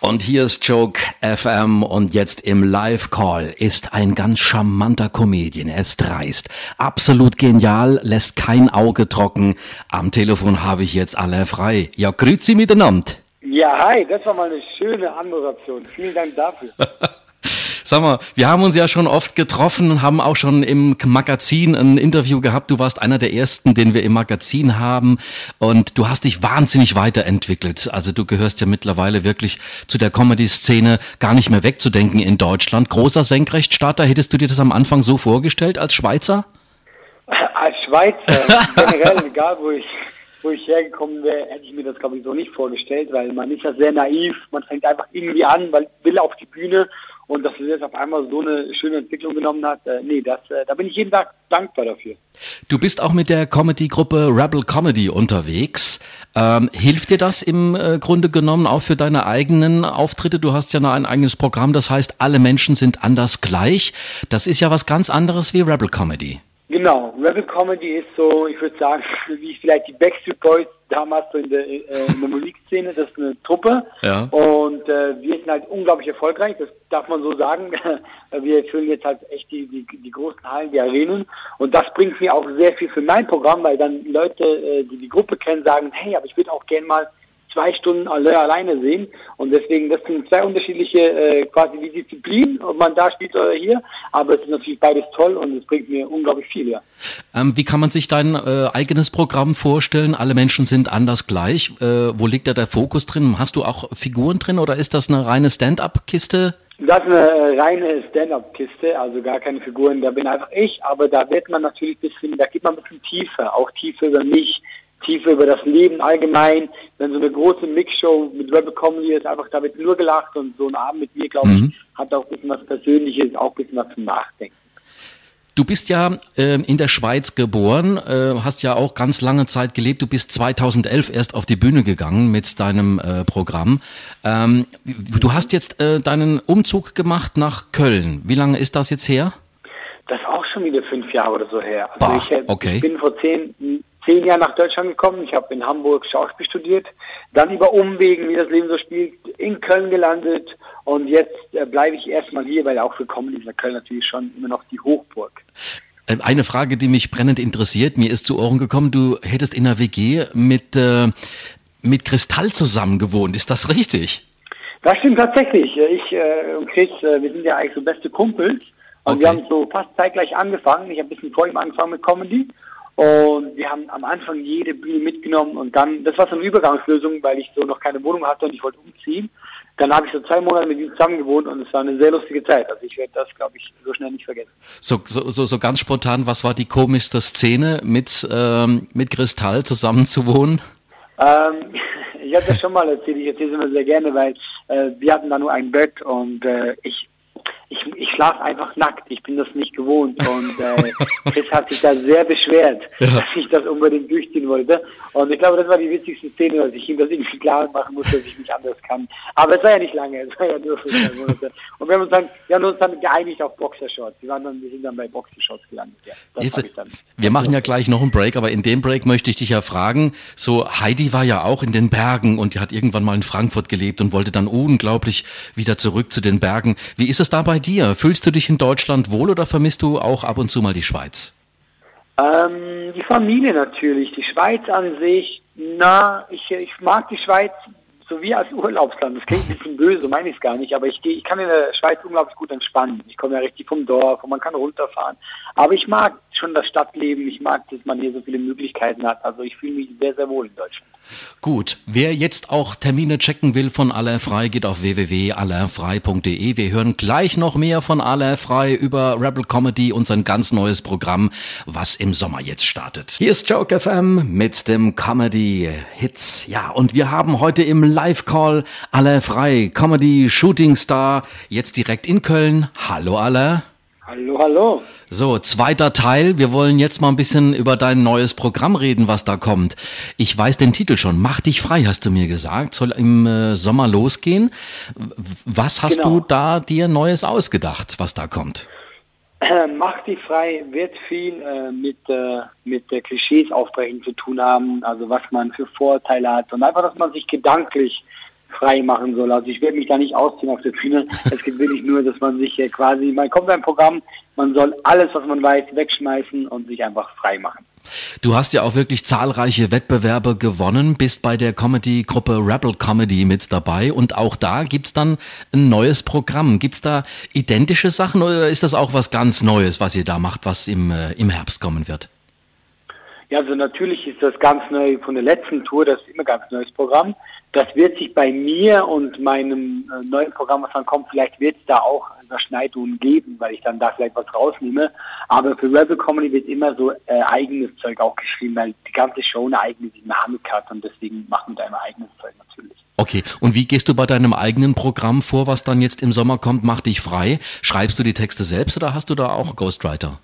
Und hier ist Joke FM und jetzt im Live-Call ist ein ganz charmanter Comedian. Er ist dreist, absolut genial, lässt kein Auge trocken. Am Telefon habe ich jetzt alle frei. Ja, grüezi miteinander. Ja, hi, das war mal eine schöne Anmoderation. Vielen Dank dafür. Sag mal, wir haben uns ja schon oft getroffen und haben auch schon im Magazin ein Interview gehabt. Du warst einer der ersten, den wir im Magazin haben und du hast dich wahnsinnig weiterentwickelt. Also du gehörst ja mittlerweile wirklich zu der Comedy-Szene gar nicht mehr wegzudenken in Deutschland. Großer Senkrechtstarter, hättest du dir das am Anfang so vorgestellt als Schweizer? Als Schweizer, generell, egal wo ich wo ich hergekommen wäre, hätte ich mir das, glaube ich, so nicht vorgestellt, weil man ist ja sehr naiv, man fängt einfach irgendwie an, weil will auf die Bühne und dass es jetzt auf einmal so eine schöne Entwicklung genommen hat, äh, nee, das, äh, da bin ich jeden Tag dankbar dafür. Du bist auch mit der Comedy-Gruppe Rebel Comedy unterwegs. Ähm, hilft dir das im äh, Grunde genommen auch für deine eigenen Auftritte? Du hast ja noch ein eigenes Programm, das heißt, alle Menschen sind anders gleich. Das ist ja was ganz anderes wie Rebel Comedy. Genau, Rebel Comedy ist so, ich würde sagen, wie vielleicht die Backstreet Boys damals so in der, äh, in der Musikszene, das ist eine Truppe ja. und äh, wir sind halt unglaublich erfolgreich, das darf man so sagen. wir füllen jetzt halt echt die, die, die großen Hallen, die Arenen und das bringt mir auch sehr viel für mein Programm, weil dann Leute, äh, die die Gruppe kennen, sagen, hey, aber ich würde auch gerne mal zwei Stunden alle alleine sehen. Und deswegen, das sind zwei unterschiedliche äh, quasi die Disziplinen, ob man da spielt oder hier. Aber es ist natürlich beides toll und es bringt mir unglaublich viel, ja. Ähm, wie kann man sich dein äh, eigenes Programm vorstellen? Alle Menschen sind anders gleich. Äh, wo liegt da der Fokus drin? Hast du auch Figuren drin oder ist das eine reine Stand-up-Kiste? Das ist eine reine Stand-up-Kiste, also gar keine Figuren. Da bin einfach ich, aber da wird man natürlich ein bisschen, da geht man ein bisschen tiefer, auch tiefer über mich Tiefe über das Leben allgemein. Wenn so eine große Mixshow mit Rebel Comedy ist, einfach da wird nur gelacht und so ein Abend mit mir, glaube ich, mhm. hat auch ein bisschen was Persönliches, auch ein bisschen was zum Nachdenken. Du bist ja äh, in der Schweiz geboren, äh, hast ja auch ganz lange Zeit gelebt. Du bist 2011 erst auf die Bühne gegangen mit deinem äh, Programm. Ähm, du hast jetzt äh, deinen Umzug gemacht nach Köln. Wie lange ist das jetzt her? Das ist auch schon wieder fünf Jahre oder so her. Also Boah, ich, äh, okay. ich bin vor zehn, zehn Jahren nach Deutschland gekommen. Ich habe in Hamburg Schauspiel studiert, dann über Umwegen, wie das Leben so spielt, in Köln gelandet und jetzt äh, bleibe ich erstmal hier, weil auch für Comedy ist Köln natürlich schon immer noch die Hochburg. Äh, eine Frage, die mich brennend interessiert, mir ist zu Ohren gekommen, du hättest in der WG mit, äh, mit Kristall zusammen gewohnt. Ist das richtig? Das stimmt tatsächlich. Ich äh, und Chris, äh, wir sind ja eigentlich so beste Kumpels. Und okay. wir haben so fast zeitgleich angefangen. Ich habe ein bisschen vor ihm angefangen mit Comedy. Und wir haben am Anfang jede Bühne mitgenommen und dann, das war so eine Übergangslösung, weil ich so noch keine Wohnung hatte und ich wollte umziehen. Dann habe ich so zwei Monate mit ihm zusammen gewohnt und es war eine sehr lustige Zeit. Also ich werde das, glaube ich, so schnell nicht vergessen. So, so, so, so ganz spontan, was war die komischste Szene, mit, ähm, mit Kristall zusammen zu wohnen? Ähm, ich habe das schon mal erzählt, ich erzähle es immer sehr gerne, weil äh, wir hatten da nur ein Bett und äh, ich ich, ich schlafe einfach nackt, ich bin das nicht gewohnt. Und äh, Chris hat sich da sehr beschwert, ja. dass ich das unbedingt durchziehen wollte. Und ich glaube, das war die witzigste Szene, dass ich ihm das irgendwie klar machen musste, dass ich nicht anders kann. Aber es war ja nicht lange, es war ja nur für zwei Monate. Und wir haben uns dann, wir haben uns dann geeinigt auf Boxershorts. Wir, waren dann, wir sind dann bei Boxershorts gelandet. Ja, Jetzt, wir machen ja gleich noch einen Break, aber in dem Break möchte ich dich ja fragen, so Heidi war ja auch in den Bergen und die hat irgendwann mal in Frankfurt gelebt und wollte dann unglaublich wieder zurück zu den Bergen. Wie ist es dabei dir? Fühlst du dich in Deutschland wohl oder vermisst du auch ab und zu mal die Schweiz? Ähm, die Familie natürlich. Die Schweiz an sich, na, ich, ich mag die Schweiz so wie als Urlaubsland. Das klingt ein bisschen böse, meine ich es gar nicht, aber ich, ich kann in der Schweiz unglaublich gut entspannen. Ich komme ja richtig vom Dorf und man kann runterfahren. Aber ich mag schon das Stadtleben, ich mag, dass man hier so viele Möglichkeiten hat. Also ich fühle mich sehr, sehr wohl in Deutschland. Gut, wer jetzt auch Termine checken will von Alain Frei, geht auf www.alainfrei.de. Wir hören gleich noch mehr von Alain Frei über Rebel Comedy und sein ganz neues Programm, was im Sommer jetzt startet. Hier ist Joke FM mit dem Comedy Hits. Ja, und wir haben heute im Live-Call Alain Frei, Comedy Shooting Star, jetzt direkt in Köln. Hallo Alain. Hallo, hallo. So, zweiter Teil. Wir wollen jetzt mal ein bisschen über dein neues Programm reden, was da kommt. Ich weiß den Titel schon. Mach dich frei, hast du mir gesagt. Soll im äh, Sommer losgehen. Was hast genau. du da dir Neues ausgedacht, was da kommt? Äh, Mach dich frei wird viel äh, mit, äh, mit äh, Klischees aufbrechen zu tun haben, also was man für Vorteile hat und einfach, dass man sich gedanklich frei machen soll. Also ich werde mich da nicht ausziehen auf der Bühne. Es geht wirklich nur, dass man sich quasi, man kommt ein Programm, man soll alles, was man weiß, wegschmeißen und sich einfach frei machen. Du hast ja auch wirklich zahlreiche Wettbewerbe gewonnen, bist bei der Comedy-Gruppe Rebel Comedy mit dabei und auch da gibt es dann ein neues Programm. Gibt es da identische Sachen oder ist das auch was ganz Neues, was ihr da macht, was im, äh, im Herbst kommen wird? Ja, also natürlich ist das ganz neu von der letzten Tour, das ist immer ganz neues Programm. Das wird sich bei mir und meinem äh, neuen Programm, was dann kommt, vielleicht wird es da auch Überschneidungen geben, weil ich dann da vielleicht was rausnehme. Aber für Rebel Comedy wird immer so äh, eigenes Zeug auch geschrieben, weil die ganze Show eine eigene Dynamik hat und deswegen machen wir da immer eigenes Zeug natürlich. Okay, und wie gehst du bei deinem eigenen Programm vor, was dann jetzt im Sommer kommt? Mach dich frei. Schreibst du die Texte selbst oder hast du da auch Ghostwriter?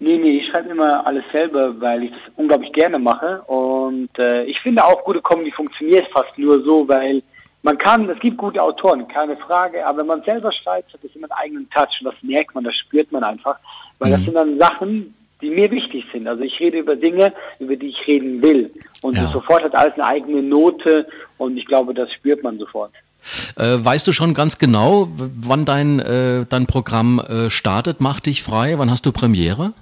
Nee, nee, ich schreibe immer alles selber, weil ich das unglaublich gerne mache. Und äh, ich finde auch, gute Comedy funktioniert fast nur so, weil man kann, es gibt gute Autoren, keine Frage, aber wenn man selber schreibt, hat es immer einen eigenen Touch und das merkt man, das spürt man einfach. Weil mhm. das sind dann Sachen, die mir wichtig sind. Also ich rede über Dinge, über die ich reden will. Und ja. sofort hat alles eine eigene Note und ich glaube, das spürt man sofort. Äh, weißt du schon ganz genau, wann dein, äh, dein Programm äh, startet? Mach dich frei. Wann hast du Premiere?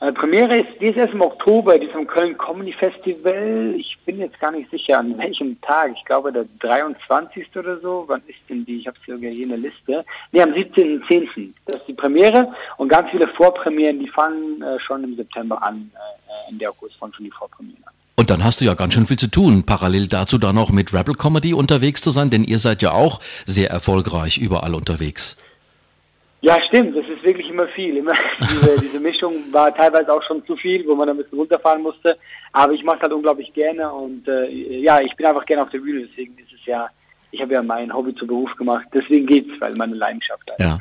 Äh, Premiere ist, die ist erst im Oktober, die ist am Köln Comedy Festival. Ich bin jetzt gar nicht sicher, an welchem Tag. Ich glaube, der 23. oder so. Wann ist denn die? Ich habe sogar hier in der Liste. Nee, am 17.10. Das ist die Premiere. Und ganz viele Vorpremieren, die fangen äh, schon im September an. Äh, Ende August fangen schon die Vorpremieren an. Und dann hast du ja ganz schön viel zu tun, parallel dazu dann noch mit Rebel Comedy unterwegs zu sein, denn ihr seid ja auch sehr erfolgreich überall unterwegs. Ja, stimmt, das wirklich immer viel. Immer diese, diese Mischung war teilweise auch schon zu viel, wo man ein bisschen runterfahren musste. Aber ich mache es halt unglaublich gerne und äh, ja, ich bin einfach gerne auf der Bühne, deswegen ist es ja, ich habe ja mein Hobby zu Beruf gemacht, deswegen geht's, weil meine Leidenschaft ist. Ja.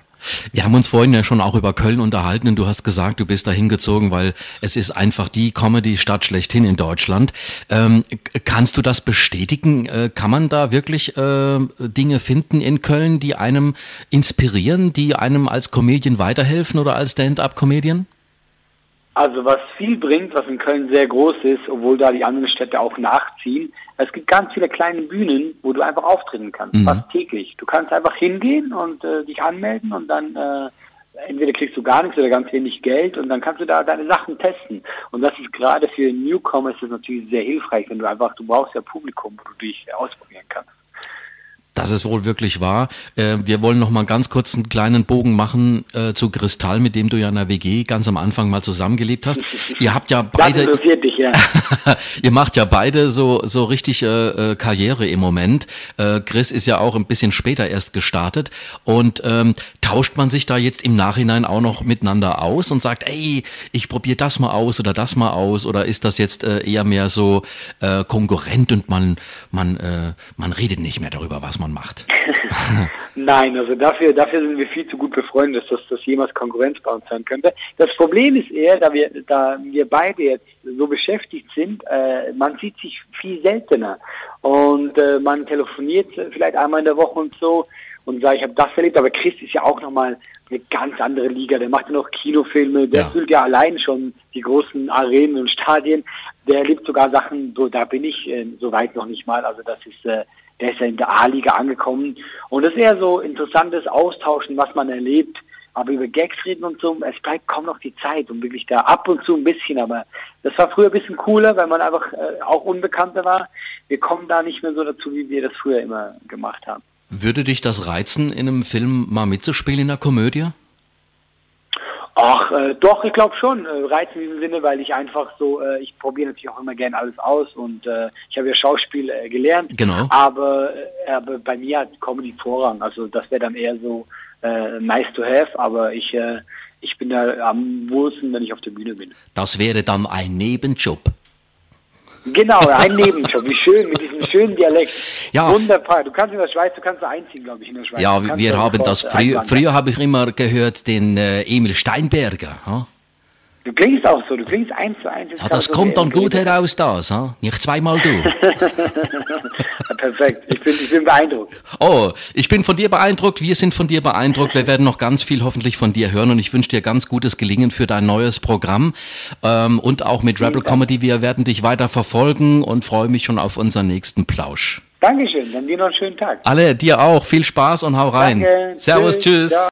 Wir haben uns vorhin ja schon auch über Köln unterhalten und du hast gesagt, du bist da hingezogen, weil es ist einfach die Comedy-Stadt schlechthin in Deutschland. Ähm, kannst du das bestätigen? Äh, kann man da wirklich äh, Dinge finden in Köln, die einem inspirieren, die einem als Comedian weiterhelfen oder als Stand-up-Comedian? Also was viel bringt, was in Köln sehr groß ist, obwohl da die anderen Städte auch nachziehen, es gibt ganz viele kleine Bühnen, wo du einfach auftreten kannst, mhm. fast täglich. Du kannst einfach hingehen und äh, dich anmelden und dann äh, entweder kriegst du gar nichts oder ganz wenig Geld und dann kannst du da deine Sachen testen. Und das ist gerade für Newcomer ist das natürlich sehr hilfreich, wenn du einfach, du brauchst ja Publikum, wo du dich ausprobieren kannst. Das ist wohl wirklich wahr. Äh, wir wollen noch mal ganz kurz einen kleinen Bogen machen äh, zu Kristall, mit dem du ja in der WG ganz am Anfang mal zusammengelebt hast. Ihr habt ja beide. Das dich, ja. ihr macht ja beide so so richtig äh, äh, Karriere im Moment. Äh, Chris ist ja auch ein bisschen später erst gestartet und ähm, tauscht man sich da jetzt im Nachhinein auch noch miteinander aus und sagt, ey, ich probiere das mal aus oder das mal aus oder ist das jetzt äh, eher mehr so Konkurrent und man man man redet nicht mehr darüber, was man man macht. Nein, also dafür, dafür sind wir viel zu gut befreundet, dass das jemals Konkurrenz bei uns sein könnte. Das Problem ist eher, da wir, da wir beide jetzt so beschäftigt sind, äh, man sieht sich viel seltener und äh, man telefoniert vielleicht einmal in der Woche und so und sagt, ich habe das erlebt, aber Chris ist ja auch nochmal eine ganz andere Liga, der macht ja noch Kinofilme, der ja. füllt ja allein schon die großen Arenen und Stadien, der erlebt sogar Sachen, so da bin ich äh, so weit noch nicht mal, also das ist äh, der ist ja in der A-Liga angekommen. Und das ist eher so interessantes Austauschen, was man erlebt. Aber über Gags reden und so, es bleibt kaum noch die Zeit und wirklich da ab und zu ein bisschen. Aber das war früher ein bisschen cooler, weil man einfach äh, auch Unbekannter war. Wir kommen da nicht mehr so dazu, wie wir das früher immer gemacht haben. Würde dich das reizen, in einem Film mal mitzuspielen in einer Komödie? Ach, äh, doch, ich glaube schon. Äh, Reiz in diesem Sinne, weil ich einfach so, äh, ich probiere natürlich auch immer gerne alles aus und äh, ich habe ja Schauspiel äh, gelernt. Genau. Aber, äh, aber bei mir hat Comedy Vorrang. Also das wäre dann eher so äh, nice to have, aber ich, äh, ich bin da am wohlsten, wenn ich auf der Bühne bin. Das wäre dann ein Nebenjob. Genau, ein Nebenjob. Wie schön, mit diesem schönen Dialekt. Ja. Wunderbar. Du kannst in der Schweiz, du kannst da einziehen, glaube ich, in der Schweiz. Ja, wir haben das früher, früher habe ich immer gehört, den äh, Emil Steinberger. Ha? Du klingst auch so, du klingst eins zu eins. Ja, das kommt dann gut heraus, das, ha? nicht zweimal du. Perfekt, ich bin, ich bin beeindruckt. Oh, ich bin von dir beeindruckt, wir sind von dir beeindruckt, wir werden noch ganz viel hoffentlich von dir hören und ich wünsche dir ganz gutes Gelingen für dein neues Programm ähm, und auch mit Rebel Comedy, wir werden dich weiter verfolgen und freue mich schon auf unseren nächsten Plausch. Dankeschön, dann dir noch einen schönen Tag. Alle, dir auch. Viel Spaß und hau rein. Danke. Servus, tschüss. tschüss.